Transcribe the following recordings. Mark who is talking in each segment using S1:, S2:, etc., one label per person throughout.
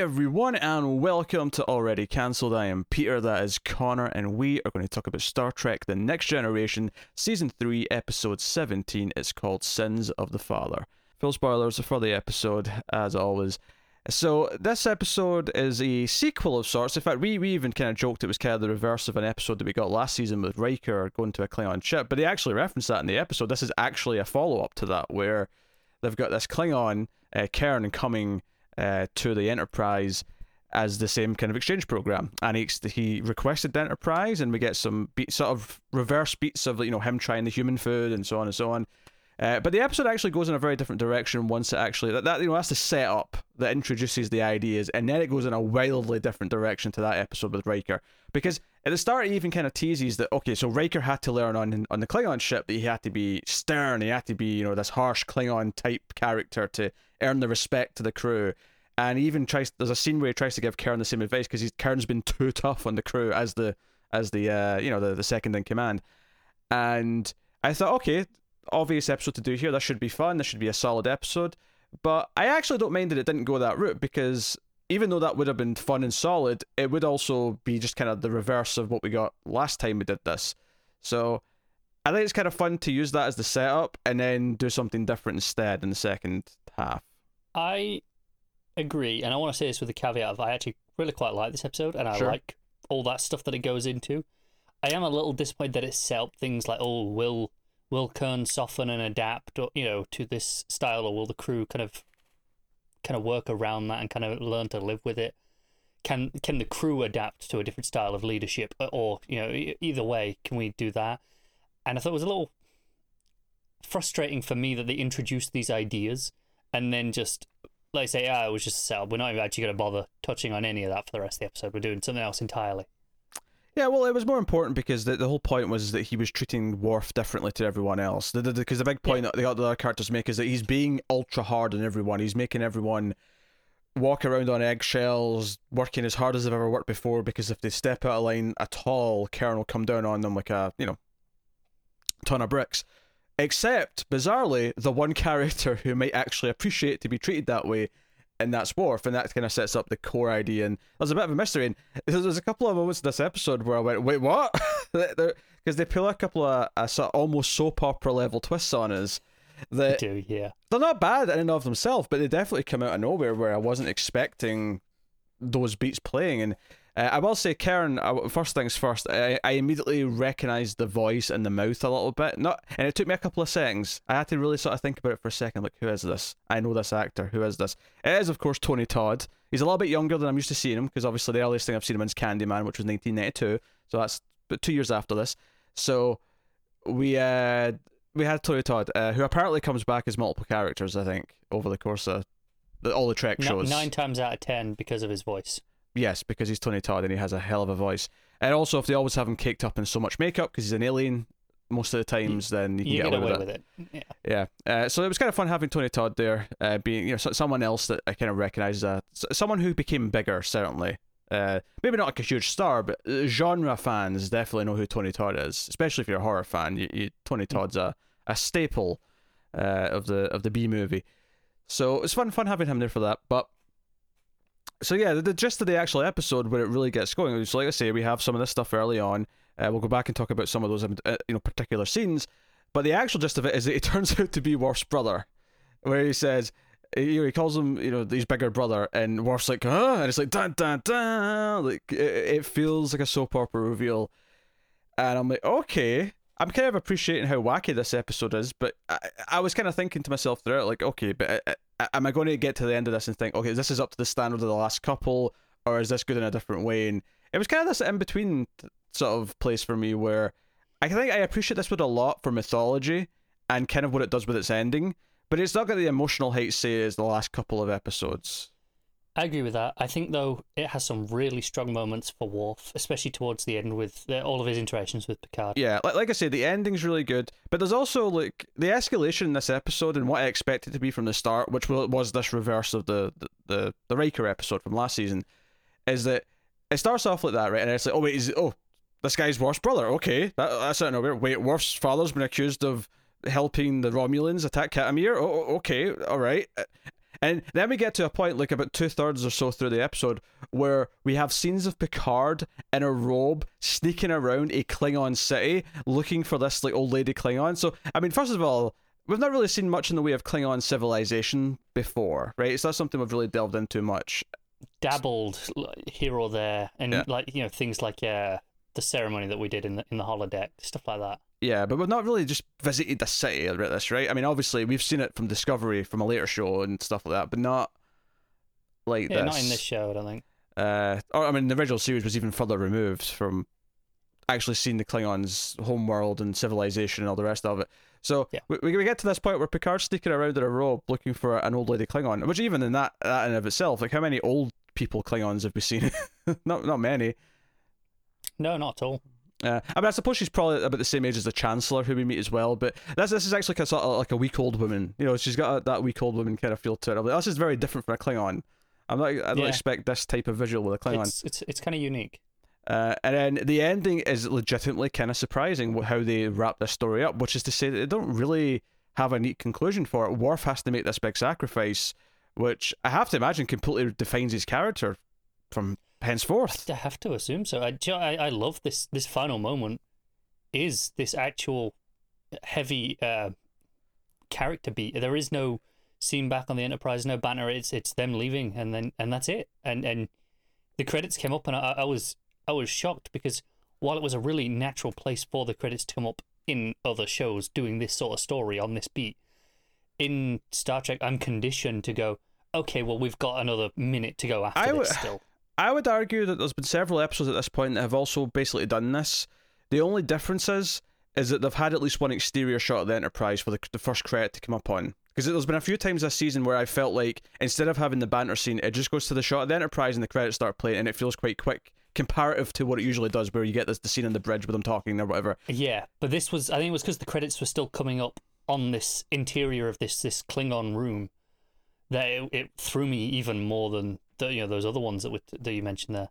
S1: everyone, and welcome to Already Cancelled. I am Peter, that is Connor, and we are going to talk about Star Trek The Next Generation, Season 3, Episode 17. It's called Sins of the Father. Full spoilers for the episode, as always. So, this episode is a sequel of sorts. In fact, we, we even kind of joked it was kind of the reverse of an episode that we got last season with Riker going to a Klingon ship, but they actually referenced that in the episode. This is actually a follow up to that, where they've got this Klingon, uh, Kurn, coming uh, to the Enterprise as the same kind of exchange program, and he he requested the Enterprise, and we get some sort of reverse beats of you know him trying the human food and so on and so on. Uh, but the episode actually goes in a very different direction once it actually that, that you know that's the setup that introduces the ideas, and then it goes in a wildly different direction to that episode with Riker. Because at the start, it even kind of teases that okay, so Riker had to learn on on the Klingon ship that he had to be stern, he had to be you know this harsh Klingon type character to earn the respect to the crew. And he even tries. There's a scene where he tries to give Kurn the same advice because Kurn's been too tough on the crew as the as the uh, you know the, the second in command. And I thought, okay, obvious episode to do here. This should be fun. This should be a solid episode. But I actually don't mind that it didn't go that route because even though that would have been fun and solid, it would also be just kind of the reverse of what we got last time we did this. So I think it's kind of fun to use that as the setup and then do something different instead in the second half.
S2: I agree, and I want to say this with the caveat of I actually really quite like this episode, and I sure. like all that stuff that it goes into. I am a little disappointed that it set up things like, oh, will will Kurn soften and adapt, or you know, to this style, or will the crew kind of kind of work around that and kind of learn to live with it? Can can the crew adapt to a different style of leadership, or you know, either way, can we do that? And I thought it was a little frustrating for me that they introduced these ideas and then just like say, ah, it was just a setup. We're not even actually going to bother touching on any of that for the rest of the episode. We're doing something else entirely.
S1: Yeah, well, it was more important because the, the whole point was that he was treating Worf differently to everyone else. Because the, the, the, big point yeah. that the other characters make is that he's being ultra hard on everyone. He's making everyone walk around on eggshells, working as hard as they've ever worked before. Because if they step out of line at all, Kurn will come down on them like a you know ton of bricks. Except, bizarrely, the one character who might actually appreciate to be treated that way, and that's Worf, and that kind of sets up the core idea. And there's a bit of a mystery, and there's a couple of moments in this episode where I went, "Wait, what?" Because they pull a couple of a sort of almost soap opera level twists on us. That
S2: do, yeah.
S1: They're not bad in and of themselves, but they definitely come out of nowhere where I wasn't expecting those beats playing, and uh, I will say, Kurn. Uh, first things first. I, I immediately recognised the voice and the mouth a little bit. Not, and it took me a couple of seconds. I had to really sort of think about it for a second. Like, who is this? I know this actor. Who is this? It is, of course, Tony Todd. He's a little bit younger than I'm used to seeing him because obviously the earliest thing I've seen him in is Candyman, which was 1992. So that's but two years after this. So we uh we had Tony Todd, uh, who apparently comes back as multiple characters. I think over the course of the, all the Trek shows.
S2: Nine times out of ten because of his voice.
S1: Yes, because he's Tony Todd and he has a hell of a voice. And also, if they always have him caked up in so much makeup because he's an alien most of the times, then you can
S2: you
S1: get,
S2: get
S1: away,
S2: away
S1: with,
S2: it.
S1: it. Yeah. Yeah. Uh, so it was kind of fun having Tony Todd there, uh, being you know someone else that I kind of recognize, uh, someone who became bigger certainly. Uh, maybe not like a huge star, but genre fans definitely know who Tony Todd is, especially if you're a horror fan. You, you, Tony mm. Todd's a, a staple uh, of the of the B movie. So it's fun fun having him there for that. But so yeah, the, the gist of the actual episode where it really gets going. So like I say, we have some of this stuff early on. Uh, we'll go back and talk about some of those uh, you know particular scenes. But the actual gist of it is that it turns out to be Worf's brother, where he says. You know, he calls him, you know, his bigger brother, and Worf's like, huh? And it's like, dun dun dun. Like, it, it feels like a soap opera reveal. And I'm like, okay. I'm kind of appreciating how wacky this episode is, but I, I was kind of thinking to myself throughout, like, okay, but uh, am I going to get to the end of this and think, okay, this is up to the standard of the last couple, or is this good in a different way? And it was kind of this in between sort of place for me where I think I appreciate this with a lot for mythology and kind of what it does with its ending, but it's not got the emotional height say as the last couple of episodes.
S2: I agree with that. I think though it has some really strong moments for Worf, especially towards the end with the, all of his interactions with Picard.
S1: Yeah, like, like I say, the ending's really good, but there's also like the escalation in this episode and what I expected to be from the start, which was this reverse of the the the, the Riker episode from last season, is that it starts off like that, right? And it's like, oh wait, is oh this guy's Worf's brother? Okay, that, that's out nowhere. Wait, Worf's father's been accused of helping the Romulans attack Khitomer. Oh, okay, all right And then we get to a point, like about two thirds or so through the episode, where we have scenes of Picard in a robe sneaking around a Klingon city looking for this like old lady Klingon. So, I mean, first of all, we've not really seen much in the way of Klingon civilization before, right? It's not something we've really delved into much.
S2: Dabbled here or there, and yeah. like you know things like uh, the ceremony that we did in the in the holodeck, stuff like that.
S1: Yeah, but we've not really just visited the city about this, right? I mean, obviously we've seen it from Discovery from a later show and stuff like that, but not like
S2: yeah,
S1: this.
S2: not in this show, I don't think.
S1: Uh, or I mean, the original series was even further removed from actually seeing the Klingons' homeworld and civilization and all the rest of it. So yeah. we, we get to this point where Picard's sneaking around in a robe looking for an old lady Klingon, which even in that that in of itself, like how many old people Klingons have we seen? not not many.
S2: No, not at all.
S1: Uh, I mean, I suppose she's probably about the same age as the Chancellor, who we meet as well. But this this is actually like a sort of like a week old woman. You know, she's got a, that weak old woman kind of feel to it. Like, this is very different from a Klingon. I'm not. I don't yeah. expect this type of visual with a Klingon.
S2: It's it's, it's kind of unique.
S1: Uh, and then the ending is legitimately kind of surprising how they wrap this story up, which is to say that they don't really have a neat conclusion for it. Worf has to make this big sacrifice, which I have to imagine completely defines his character from henceforth.
S2: I have to assume so. I, I, I love this. This final moment is this actual heavy uh, character beat. There is no scene back on the Enterprise, no banner. It's it's them leaving, and then and that's it. And and the credits came up, and I, I was I was shocked because while it was a really natural place for the credits to come up in other shows doing this sort of story on this beat, in Star Trek, I'm conditioned to go. Okay, well, we've got another minute to go after I w- this still.
S1: I would argue that there's been several episodes at this point that have also basically done this. The only difference is, is that they've had at least one exterior shot of the Enterprise for the, the first credit to come up on. Because there's been a few times this season where I felt like instead of having the banter scene, it just goes to the shot of the Enterprise and the credits start playing, and it feels quite quick comparative to what it usually does, where you get this the scene on the bridge with them talking or whatever.
S2: Yeah, but this was I think it was because the credits were still coming up on this interior of this this Klingon room that it, it threw me even more than the, you know those other ones that we, that you mentioned there.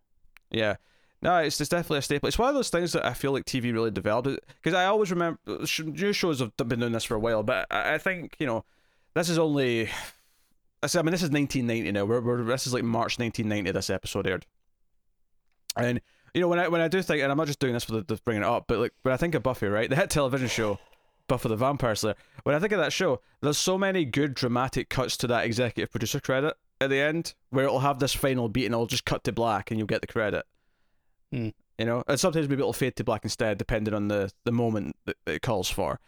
S1: Yeah. No, it's, it's definitely a staple. It's one of those things that I feel like TV really developed. Because I always remember new shows have been doing this for a while, but I, think you know this is only. I said, I mean, this is 1990 now. We're, we're this is like March 1990. This episode aired, and you know when I when I do think, and I'm not just doing this for the, the bringing it up, but like when I think of Buffy, right, the hit television show, Buffy the Vampire Slayer. When I think of that show, there's so many good dramatic cuts to that executive producer credit at the end where it'll have this final beat and it'll just cut to black and you'll get the credit.
S2: Mm.
S1: You know, and sometimes maybe it'll fade to black instead, depending on the, the moment that, that it calls for.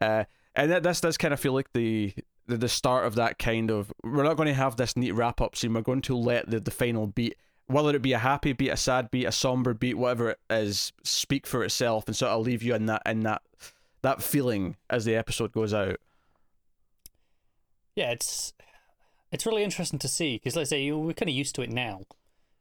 S1: Uh, and that, this does kind of feel like the, the the start of that kind of. We're not going to have this neat wrap up scene. We're going to let the, the final beat, whether it be a happy beat, a sad beat, a somber beat, whatever it is, speak for itself and sort of leave you in that in that that feeling as the episode goes out.
S2: Yeah, it's it's really interesting to see because, let's say, we're kind of used to it now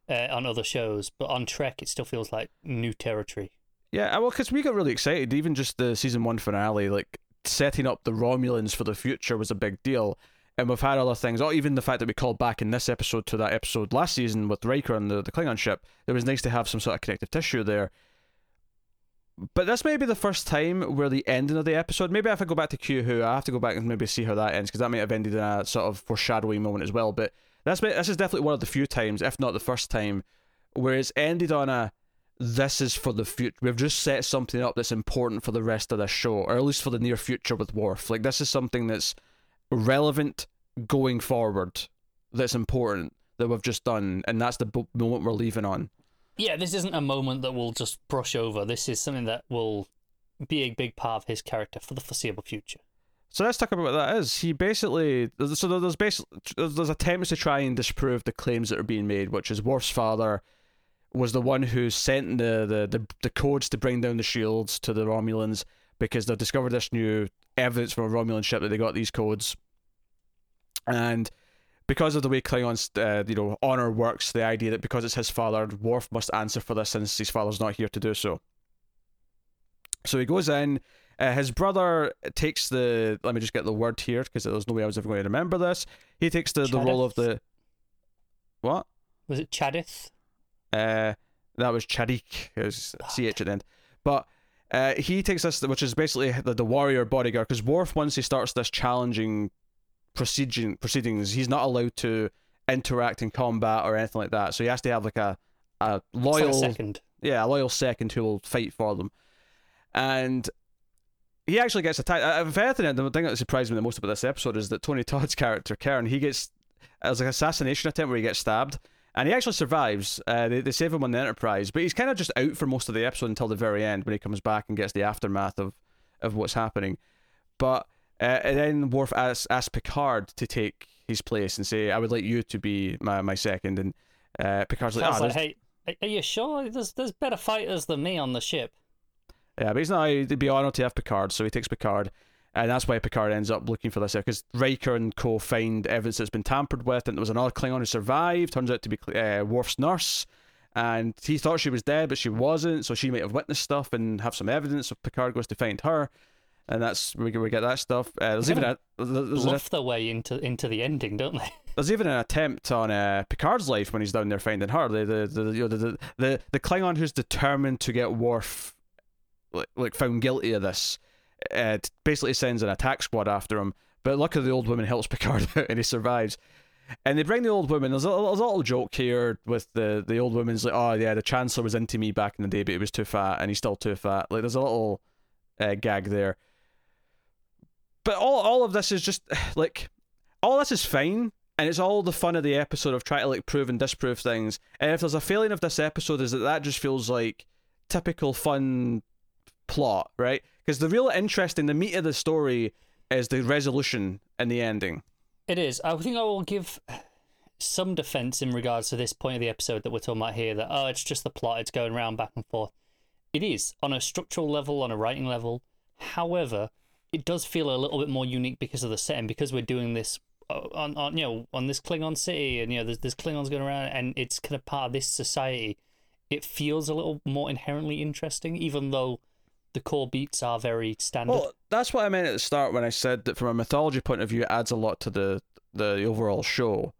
S2: uh, on other shows, but on Trek, it still feels like new territory.
S1: Yeah, well, because we got really excited. Even just the season one finale, like setting up the Romulans for the future was a big deal. And we've had other things, or even the fact that we called back in this episode to that episode last season with Riker on the, the Klingon ship. It was nice to have some sort of connective tissue there. But this may be the first time where the ending of the episode, maybe if I go back to Q Who, I have to go back and maybe see how that ends because that may have ended in a sort of foreshadowing moment as well. But that's this is definitely one of the few times, if not the first time, where it's ended on a this is for the future. We've just set something up that's important for the rest of the show, or at least for the near future with Worf. Like this is something that's relevant going forward, that's important that we've just done, and that's the moment we're leaving on
S2: yeah, this isn't a moment that we'll just brush over. This is something that will be a big part of his character for the foreseeable future.
S1: So let's talk about what that is. He basically so there's basically there's attempts to try and disprove the claims that are being made, which is Worf's father was the one who sent the, the, the, the codes to bring down the shields to the Romulans because they've discovered this new evidence from a Romulan ship that they got these codes. And because of the way Klingons, uh, you know, honor works, the idea that because it's his father, Worf must answer for this since his father's not here to do so. So he goes in. Uh, his brother takes the. Let me just get the word here because there's no way I was ever going to remember this. He takes the, the role of the. What?
S2: Was it Chadith?
S1: Uh, that was Chadik. It was ch at the end. But uh, he takes this, which is basically the, the warrior bodyguard, because Worf, once he starts this challenging proceeding proceedings. He's not allowed to interact in combat or anything like that. So he has to have like a a loyal
S2: like a second.
S1: Yeah, a loyal second who will fight for them. And he actually gets attacked. If anything, the thing that surprised me the most about this episode is that Tony Todd's character, Kurn, he gets as an assassination attempt where he gets stabbed. And he actually survives. Uh, they, they save him on the Enterprise, but he's kind of just out for most of the episode until the very end when he comes back and gets the aftermath of, of what's happening. But uh, and then Worf asks, asks Picard to take his place and say, "I would like you to be my, my second. And uh, Picard's like,
S2: oh, like, "Hey, are you sure? There's there's better fighters than me on the ship."
S1: Yeah, but he's not. It'd be honored to have Picard, so he takes Picard, and that's why Picard ends up looking for this because Riker and Co find evidence that's been tampered with, and there was another Klingon who survived. Turns out to be uh, Worf's nurse, and he thought she was dead, but she wasn't. So she might have witnessed stuff and have some evidence. So Picard goes to find her, and that's where we get that stuff. Uh, there's even a
S2: there's bluff a, their way into into the ending, don't they?
S1: There's even an attempt on uh, Picard's life when he's down there finding her. The the the you know, the, the, the the Klingon who's determined to get Worf like, like found guilty of this. Uh, basically sends an attack squad after him, but luckily the old woman helps Picard out and he survives. And they bring the old woman. There's a, there's a little joke here with the the old woman's like, oh yeah, the Chancellor was into me back in the day, but he was too fat, and he's still too fat. Like there's a little uh, gag there. But all all of this is just like all this is fine and it's all the fun of the episode of trying to like prove and disprove things. And if there's a failing of this episode, is that that just feels like typical fun plot, right? Because the real interesting, the meat of the story is the resolution and the ending.
S2: It is. I think I will give some defense in regards to this point of the episode that we're talking about here. That oh, it's just the plot; it's going around back and forth. It is on a structural level, on a writing level. However, it does feel a little bit more unique because of the setting, because we're doing this uh, on, on you know on this Klingon city, and you know there's there's Klingons going around, and it's kind of part of this society. It feels a little more inherently interesting, even though the core beats are very standard. Well,
S1: that's what I meant at the start when I said that from a mythology point of view, it adds a lot to the the overall show.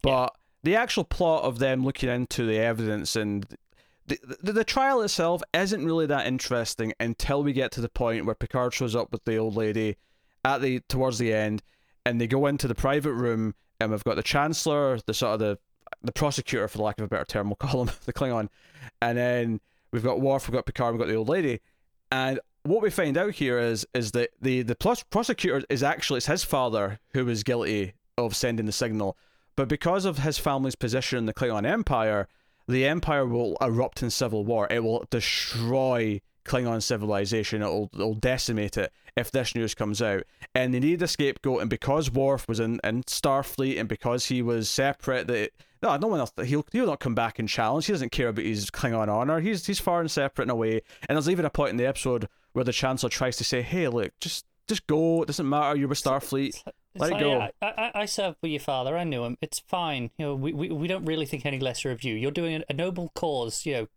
S1: But yeah. the actual plot of them looking into the evidence and the, the, trial itself isn't really that interesting until we get to the point where Picard shows up with the old lady at the towards the end and they go into the private room, and we've got the Chancellor, the sort of the the prosecutor, for lack of a better term, we'll call him the Klingon, and then we've got Worf, we've got Picard, we've got the old lady, and what we find out here is is that the the prosecutor is actually it's his father who was guilty of sending the signal, but because of his family's position in the Klingon Empire, the Empire will erupt in civil war. It will destroy Klingon civilization. It'll, it'll decimate it if this news comes out. And they need a scapegoat. And because Worf was in, in Starfleet and because he was separate, that no, no one else. He'll he'll not come back and challenge. He doesn't care about his Klingon honor. He's he's far and separate in a way. And there's even a point in the episode where the Chancellor tries to say, "Hey, look, just just go. It doesn't matter. You're with Starfleet. Let it go."
S2: I, I, I served with your father. I knew him. It's fine. You know, we, we, we don't really think any lesser of you. You're doing a noble cause. You know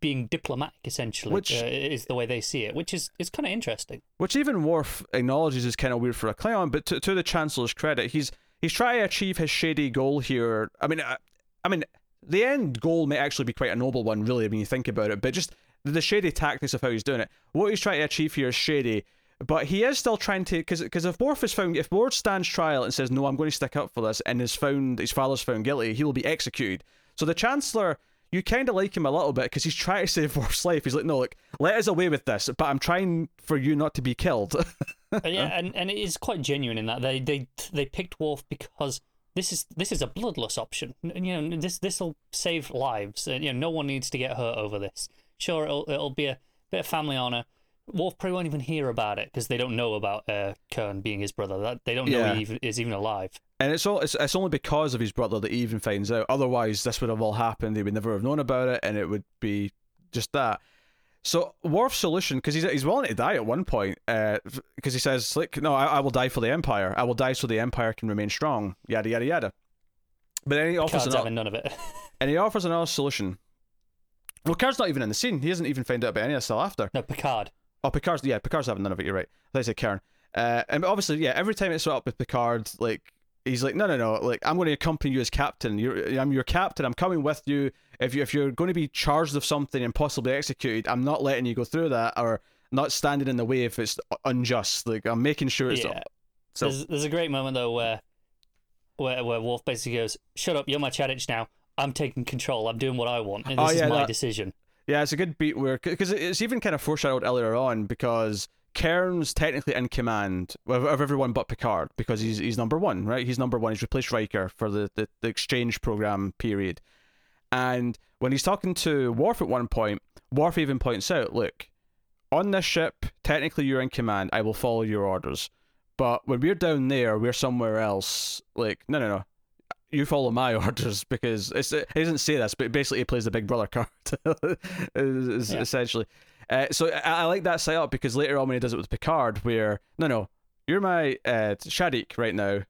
S2: being diplomatic essentially which, uh, is the way they see it which is is kind of interesting
S1: which even Worf acknowledges is kind of weird for a Klingon but to, to the Chancellor's credit he's he's trying to achieve his shady goal here I mean I, I mean the end goal may actually be quite a noble one really when you think about it but just the shady tactics of how he's doing it what he's trying to achieve here is shady but he is still trying to because because if Worf is found if Worf stands trial and says no I'm going to stick up for this and is found his father's found guilty he will be executed so the Chancellor you kind of like him a little bit because he's trying to save Worf's life. He's like, no, look, let us away with this, but I'm trying for you not to be killed.
S2: yeah, and, and it is quite genuine in that they they they picked Worf because this is this is a bloodless option. You know, this this will save lives. You know, no one needs to get hurt over this. Sure, it'll it'll be a bit of family honor. Worf probably won't even hear about it because they don't know about uh, Kurn being his brother. That they don't know yeah. he even, is even alive.
S1: And it's all it's, it's only because of his brother that he even finds out. Otherwise, this would have all happened. They would never have known about it, and it would be just that. So Worf's solution, because he's he's willing to die at one point, because uh, he says like, "No, I, I, will die for the Empire. I will die so the Empire can remain strong." Yada yada yada. But then he offers
S2: another, none of it.
S1: and he offers another solution. Well, Picard's not even in the scene. He hasn't even found out about any of this till after.
S2: No, Picard.
S1: Oh, Picard's yeah, Picard's having none of it. You're right. I said Kurn. Uh, and obviously, yeah, every time it's up with Picard, like he's like, no, no, no, like I'm going to accompany you as captain. You're, I'm your captain. I'm coming with you. If you if you're going to be charged of something and possibly executed, I'm not letting you go through that or not standing in the way if it's unjust. Like I'm making sure it's
S2: yeah.
S1: So
S2: there's, there's a great moment though where where where Worf basically goes, "Shut up, you're my Chadic now. I'm taking control. I'm doing what I want. And this
S1: Oh, yeah,
S2: is my
S1: that-
S2: decision."
S1: Yeah, it's a good beat where because it's even kind of foreshadowed earlier on because Kurn's technically in command of, everyone but Picard because he's he's number one, right? He's number one. He's replaced Riker for the, the, the exchange program period, and when he's talking to Worf at one point, Worf even points out, "Look, on this ship, technically you're in command. I will follow your orders, but when we're down there, we're somewhere else. Like, no, no, no." You follow my orders because it's, it doesn't say this, but basically he plays the big brother card, is, is
S2: Yeah.
S1: essentially. Uh, so I, I like that setup because later on when he does it with Picard, where no, no, you're my uh, Shadik right now.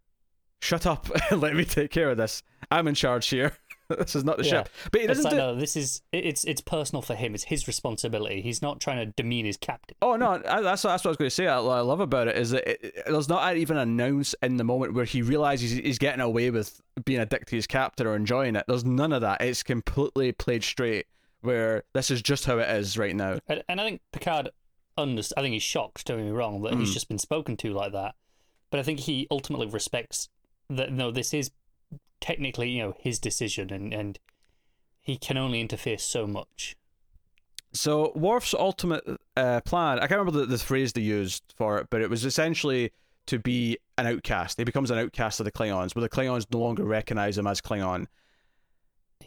S1: Shut up and let me take care of this. I'm in charge here. this is not the
S2: Yeah.
S1: ship. But he doesn't
S2: like,
S1: do.
S2: no, this is it's it's personal for him. It's his responsibility. He's not trying to demean his captain.
S1: Oh no, I- that's that's what I was going to say. I, I love about it is that it, it- there's not even announced in the moment where he realizes he's getting away with being a dick to his captain or enjoying it. There's none of that. It's completely played straight. Where this is just how it is right now.
S2: And, and I think Picard, underst- I think he's shocked. Don't get me wrong, that he's
S1: Mm.
S2: just been spoken to like that. But I think he ultimately respects that. No, this is technically you know his decision, and and he can only interfere so much.
S1: So Worf's ultimate uh, plan, I can't remember the, the phrase they used for it, but it was essentially to be an outcast. He becomes an outcast of the Klingons, where the Klingons no longer recognize him as Klingon.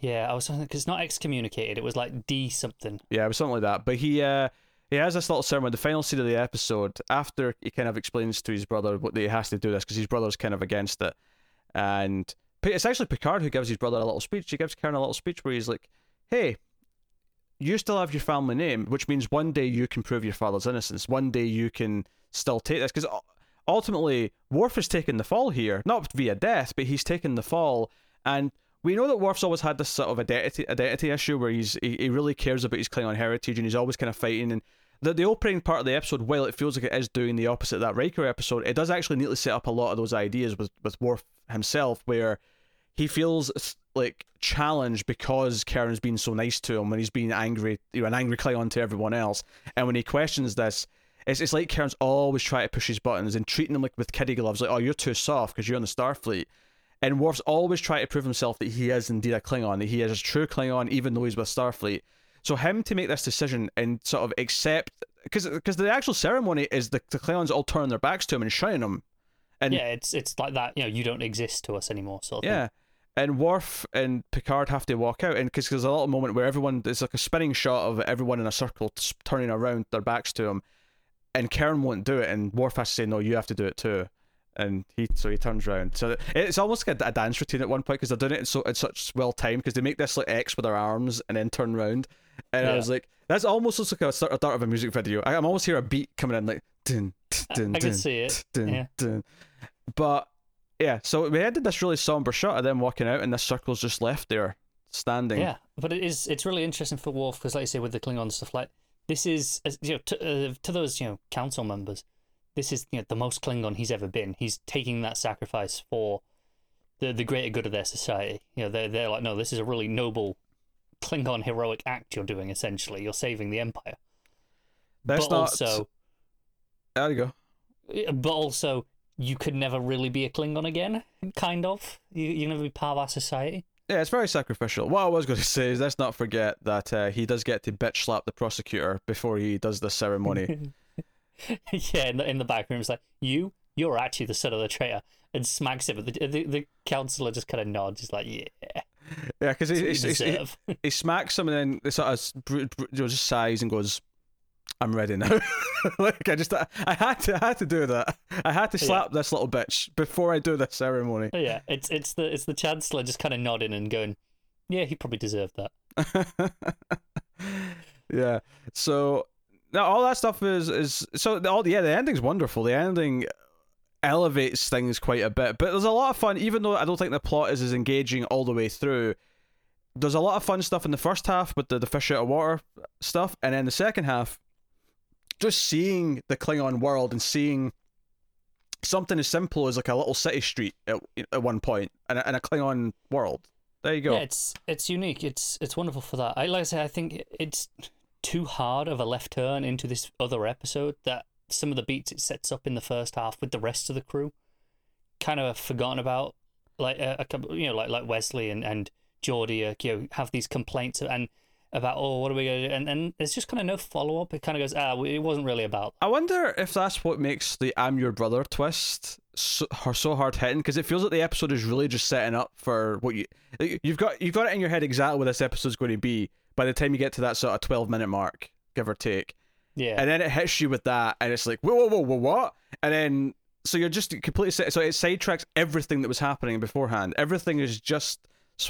S2: Yeah, I was because it's not excommunicated. It was like D something.
S1: Yeah, it was something like that. But he uh, he has this little ceremony, the final scene of the episode, after he kind of explains to his brother what he has to do this because his brother's kind of against it, and it's actually Picard who gives his brother a little speech. He gives Kurn a little speech where he's like, "Hey." You still have your family name, which means one day you can prove your father's innocence. One day you can still take this because ultimately Worf has taken the fall here, not via death, but he's taken the fall. And we know that Worf's always had this sort of identity identity issue where he's he, he really cares about his Klingon heritage and he's always kind of fighting. And the the opening part of the episode, while it feels like it is doing the opposite of that Riker episode, it does actually neatly set up a lot of those ideas with with Worf himself, where he feels like challenged because Kurn's been so nice to him when he's being angry, you know, an angry Klingon to everyone else. And when he questions this, it's, it's like Kurn's always trying to push his buttons and treating him like with kiddie gloves, like, oh, you're too soft because you're on the Starfleet. And Worf's always trying to prove himself that he is indeed a Klingon, that he is a true Klingon, even though he's with Starfleet. So him to make this decision and sort of accept, because because the actual ceremony is the, the Klingons all turn their backs to him and shunning him. And
S2: yeah, it's it's like that. You know, you don't exist to us anymore. Sort of thing.
S1: yeah. And Worf and Picard have to walk out, and because there's a little moment where everyone, there's like a spinning shot of everyone in a circle t- turning around their backs to him, and Kurn won't do it, and Worf has to say, "No, you have to do it too." And he, so he turns around. So it's almost like a, a dance routine at one point because they're doing it in so in such well time because they make this like X with their arms and then turn around, and I was like, that's almost looks like a start, a start of a music video. I, I'm almost hear a beat coming in like, dun,
S2: I-
S1: dun,
S2: I can
S1: dun,
S2: see it.
S1: dun,
S2: Yeah.
S1: dun. But yeah, so we ended this really somber shot of them walking out, and the circle's just left there, standing.
S2: Yeah, but it is. It's really interesting for Worf because, like you say, with the Klingon stuff, like this is you know to, uh, to those you know council members, this is you know the most Klingon he's ever been. He's taking that sacrifice for the the greater good of their society. You know, they're they're like, no, this is a really noble Klingon heroic act you're doing. Essentially, you're saving the Empire.
S1: That's
S2: but
S1: not.
S2: also,
S1: There you go.
S2: But also, you could never really be a Klingon again. Kind of. You you never be part of our society.
S1: Yeah, it's very sacrificial. What I was going to say is let's not forget that uh, he does get to bitch slap the prosecutor before he does the ceremony.
S2: yeah, in the in the back room, it's like you, you're actually the son of the traitor, and smacks him. But the the, the counselor just kind of nods. He's like, yeah,
S1: yeah, because he, he, smacks him and then he sort of br- br- just sighs and goes, "I'm ready now." like I just, I, I had to, I had to do that. I had to
S2: Yeah.
S1: slap this little bitch before I do this ceremony.
S2: Oh, yeah, it's it's the it's the chancellor just kind of nodding and going, yeah, he probably deserved that.
S1: yeah. So now all that stuff is is so all yeah the ending's wonderful. The ending elevates things quite a bit, but there's a lot of fun. Even though I don't think the plot is as engaging all the way through, there's a lot of fun stuff in the first half with the the fish out of water stuff, and then the second half, just seeing the Klingon world and seeing. Something as simple as like a little city street at, at one point in a, in a Klingon world. There you go.
S2: Yeah, it's it's unique. It's it's wonderful for that. I like I say, I think it's too hard of a left turn into this other episode that some of the beats it sets up in the first half with the rest of the crew kind of forgotten about. Like couple, you know, like like Wesley and and Geordi, uh, you know, have these complaints and about oh what are we going to do and and there's just kind of no follow up it kind of goes ah it wasn't really about
S1: i wonder if that's what makes the i'm your brother twist so, so hard hitting because it feels like the episode is really just setting up for what you you've got you've got it in your head exactly what this episode's going to be by the time you get to that sort of 12 minute mark give or take
S2: yeah.
S1: And then it hits you with that and it's like whoa whoa whoa whoa what? And then so you're just completely so it sidetracks everything that was happening beforehand. Everything is just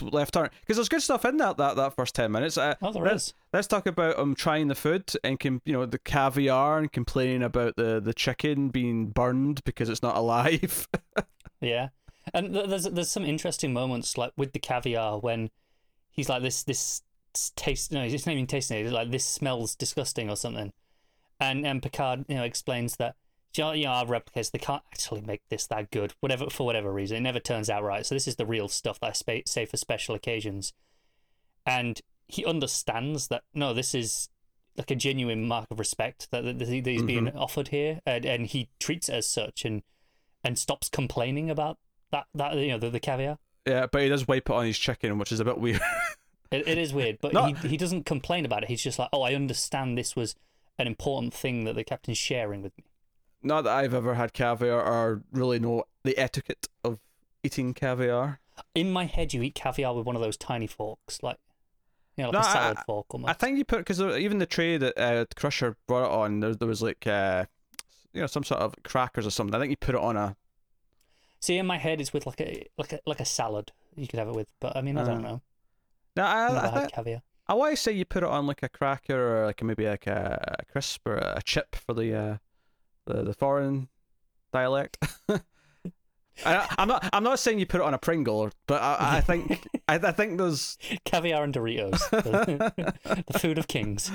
S1: left turn. Because there's good stuff in that that, that first 10 minutes.
S2: Uh, oh, there
S1: let's,
S2: is.
S1: let's talk about um trying the food and com- you know the caviar and complaining about the the chicken being burned because it's not alive.
S2: Yeah. And there's there's some interesting moments like with the caviar when he's like this this taste no he's not even tasting it like this smells disgusting or something and and Picard you know explains that you know, our replicas they can't actually make this that good, whatever for whatever reason. It never turns out right. So this is the real stuff that I say for special occasions, and he understands that no, this is like a genuine mark of respect that, that, that he's mm-hmm. being offered here, and, and he treats it as such, and and stops complaining about that that you know the, the caviar.
S1: Yeah, but he does wipe it on his chicken, which is a bit weird.
S2: it, it is weird, but Not... he he doesn't complain about it. He's just like, oh, I understand this was an important thing that the captain's sharing with me
S1: not that I've ever had caviar or really know the etiquette of eating caviar.
S2: In my head, you eat caviar with one of those tiny forks, like you know, like no, a salad
S1: I,
S2: fork almost.
S1: I think you put because even the tray that uh, Crusher brought it on, there, there was like uh, you know some sort of crackers or something. I think you put it on a.
S2: See, in my head, it's with like a like a like a salad. You could have it with, but I mean, I don't uh. know.
S1: No, I, I,
S2: I caviar.
S1: I want to say you put it on like a cracker or like maybe like a, a crisp or a chip for the uh, the the foreign dialect. I, am not. I'm not saying you put it on a Pringle, but I, I think I, I, think there's
S2: caviar and Doritos, the, the, food of kings.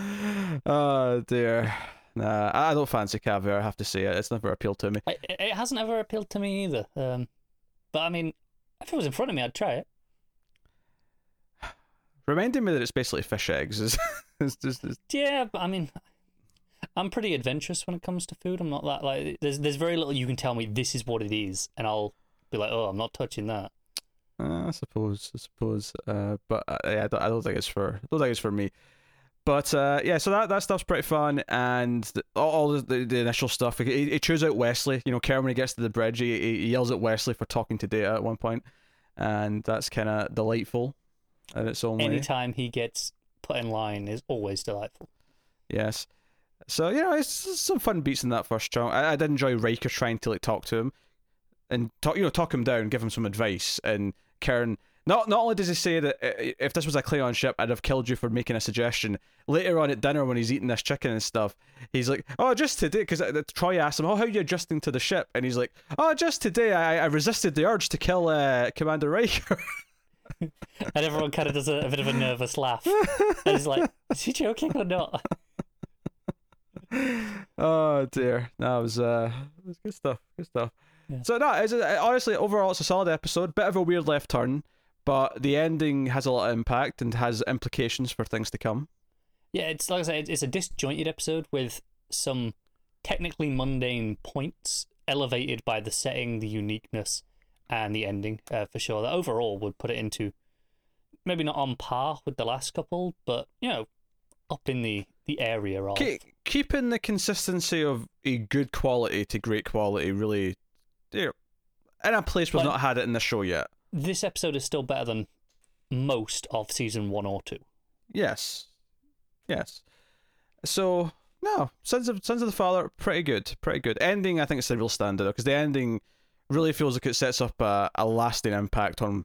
S1: Oh dear, nah, I don't fancy caviar. I have to say it. It's never appealed to me.
S2: It, it hasn't ever appealed to me either. Um, but I mean, if it was in front of me, I'd try it.
S1: Reminding me that it's basically fish eggs is.
S2: Yeah, but I mean, I'm pretty adventurous when it comes to food. I'm not that like there's there's very little you can tell me this is what it is, and I'll be like, oh, I'm not touching that.
S1: Uh, I suppose, I suppose, uh, but uh, yeah, I don't, I don't think it's for, I don't think it's for me. But uh, yeah, so that, that stuff's pretty fun, and the, all, all the, the, initial stuff. He, he chews out Wesley. You know, Kurn when he gets to the bridge, he, he yells at Wesley for talking to Data at one point, and that's kind of delightful in its own
S2: Anytime way. He gets put in line is always delightful.
S1: Yes. So you know, it's some fun beats in that first chunk. I, I did enjoy Riker trying to like talk to him and talk, you know, talk him down, give him some advice. And Kurn, not not only does he say that uh, if this was a Klingon ship, I'd have killed you for making a suggestion. Later on at dinner, when he's eating this chicken and stuff, he's like, "Oh, just today," because Troy Troi asks him, "Oh, how are you adjusting to the ship?" And he's like, "Oh, just today, I, I resisted the urge to kill uh, Commander Riker."
S2: and everyone kind of does a, a, bit of a nervous laugh. And he's like, "Is he joking or not?"
S1: oh dear, that was uh, it was good stuff. Good stuff. Yeah. So no, it's a, honestly overall it's a solid episode. Bit of a weird left turn, but the ending has a lot of impact and has implications for things to come.
S2: Yeah, it's like I said, it's a disjointed episode with some technically mundane points elevated by the setting, the uniqueness, and the ending uh, for sure. That overall would put it into maybe not on par with the last couple, but you know, up in the the area of
S1: Keep, keeping the consistency of a good quality to great quality really you know, in a place we've not had it in the show yet.
S2: This episode is still better than most of season one or two.
S1: Yes. Yes. So no. Sons of sons of the father pretty good. Pretty good. Ending i think it's a real standard because the ending really feels like it sets up a, a lasting impact on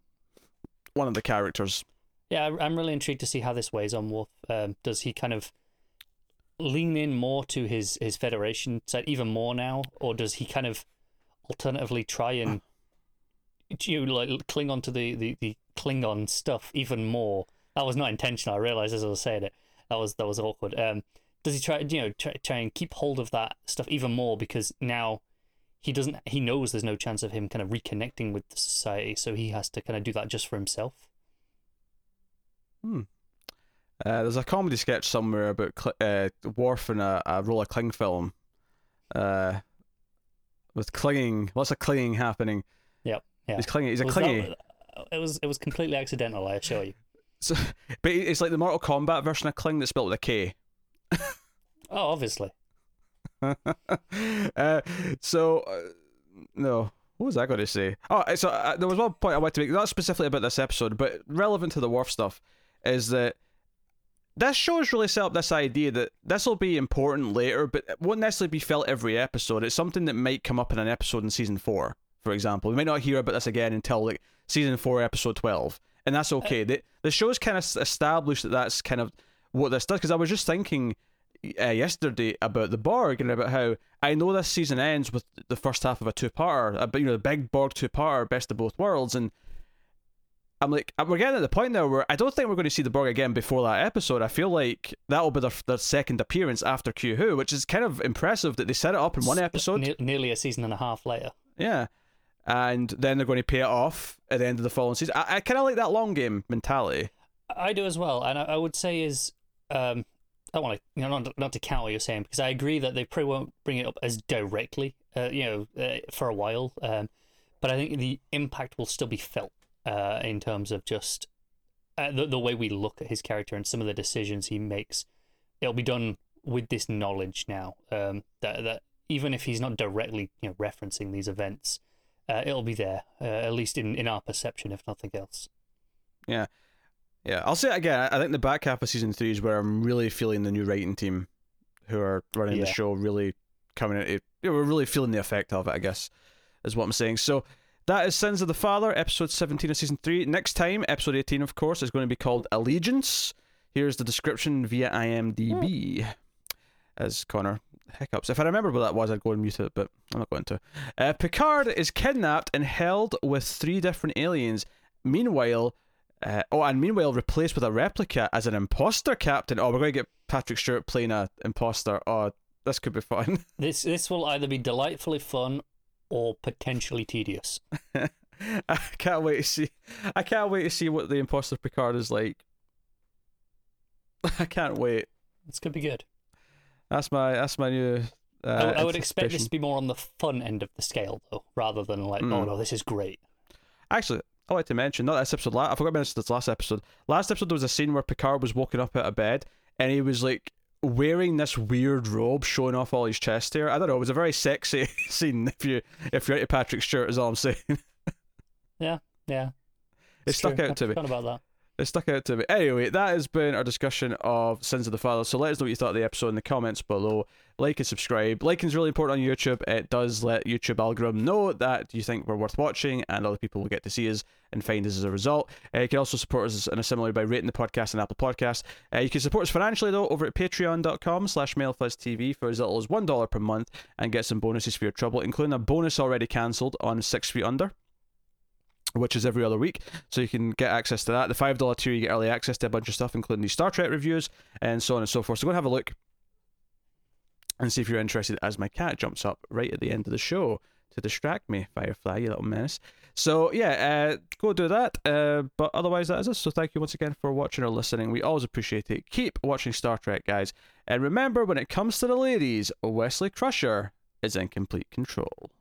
S1: one of the characters
S2: yeah i'm really intrigued to see how this weighs on Worf. um, does he kind of lean in more to his his federation side even more now, or does he kind of alternatively try and you know, like cling on to the, the, the Klingon stuff even more? That was not intentional. I realized as I was saying it. That was that was awkward. Um, does he try you know try, try and keep hold of that stuff even more because now he doesn't he knows there's no chance of him kind of reconnecting with the society, so he has to kind of do that just for himself.
S1: Hmm. Uh, there's a comedy sketch somewhere about Cl- uh, Worf in a, a Rolla Kling film, uh, with clinging, lots of clinging happening,
S2: Yep. Yeah.
S1: He's clingy. He's a clingy.
S2: that- it was it was completely accidental, I assure you.
S1: So, but it's like the Mortal Kombat version of Kling that's spelled with a K.
S2: Oh, obviously.
S1: uh, so, uh, no. What was I going to say? Oh, so uh, there was one point I wanted to make, not specifically about this episode, but relevant to the Worf stuff, is that this show has really set up this idea that this will be important later, but it won't necessarily be felt every episode. It's something that might come up in an episode in season four, for example. We might not hear about this again until like season four, episode twelve, and that's okay. the The show's kind of established that that's kind of what this does. Because I was just thinking uh, yesterday about the Borg and about how I know this season ends with the first half of a two-parter, uh, but you know the big Borg two-parter, best of both worlds, and I'm like, we're getting at the point now where I don't think we're going to see the Borg again before that episode. I feel like that will be their, their second appearance after Q Who, which is kind of impressive that they set it up in one episode.
S2: Ne- nearly a season and a half later.
S1: Yeah. And then they're going to pay it off at the end of the following season. I, I kind of like that long game mentality.
S2: I do as well, and I, I would say is um, I don't want to you know not, not to count what you're saying because I agree that they probably won't bring it up as directly, uh, you know, uh, for a while. Um, but I think the impact will still be felt uh, in terms of just uh, the the way we look at his character and some of the decisions he makes. It'll be done with this knowledge now um, that that even if he's not directly you know referencing these events, uh, it'll be there uh, at least in in our perception, if nothing else.
S1: Yeah. Yeah, I'll say it again. I think the back half of season three is where I'm really feeling the new writing team who are running the show really coming into. You know, we're really feeling the effect of it, I guess, is what I'm saying. So that is Sins of the Father, episode 17 of season three. Next time, episode 18, of course, is going to be called Allegiance. Here's the description via IMDb. As Connor hiccups. If I remember what that was, I'd go and mute it, but I'm not going to. Uh, Picard is kidnapped and held with three different aliens. Meanwhile, uh, oh, and meanwhile replaced with a replica as an imposter captain. Oh, we're going to get Patrick Stewart playing a imposter. Oh, this could be fun.
S2: This this will either be delightfully fun or potentially tedious.
S1: I can't wait to see. I can't wait to see what the imposter Picard is like. I can't wait.
S2: This could be good.
S1: That's my that's my new. Uh,
S2: I, I would expect this to be more on the fun end of the scale, though, rather than like, oh
S1: Mm.
S2: no, this is great.
S1: Actually, I like to mention not this episode. I forgot to mention this last episode. Last episode there was a scene where Picard was woken up out of bed and he was like wearing this weird robe, showing off all his chest hair. I don't know. It was a very sexy scene. If you if you're into Patrick Stewart, is all I'm saying.
S2: Yeah, yeah.
S1: It
S2: it's
S1: stuck
S2: true.
S1: out
S2: I
S1: to me.
S2: about that.
S1: It stuck out to me. Anyway, that has been our discussion of Sins of the Father. So let us know what you thought of the episode in the comments below. Like and subscribe. Liking is really important on YouTube. It does let YouTube algorithm know that you think we're worth watching, and other people will get to see us and find us as a result. Uh, you can also support us in a similar way by rating the podcast on Apple Podcasts. Uh, you can support us financially though over at patreon.com slash mailfuzztv for as little as $1 per month and get some bonuses for your trouble, including a bonus already cancelled on Six Feet Under which is every other week. So you can get access to that. The five dollar tier, you get early access to a bunch of stuff, including these Star Trek reviews and so on and so forth. So go and have a look and see if you're interested. As my cat jumps up right at the end of the show to distract me, Firefly, you little menace. So yeah, uh, go do that. Uh, but otherwise, that is us. So thank you once again for watching or listening. We always appreciate it. Keep watching Star Trek, guys. And remember, when it comes to the ladies, Wesley Crusher is in complete control.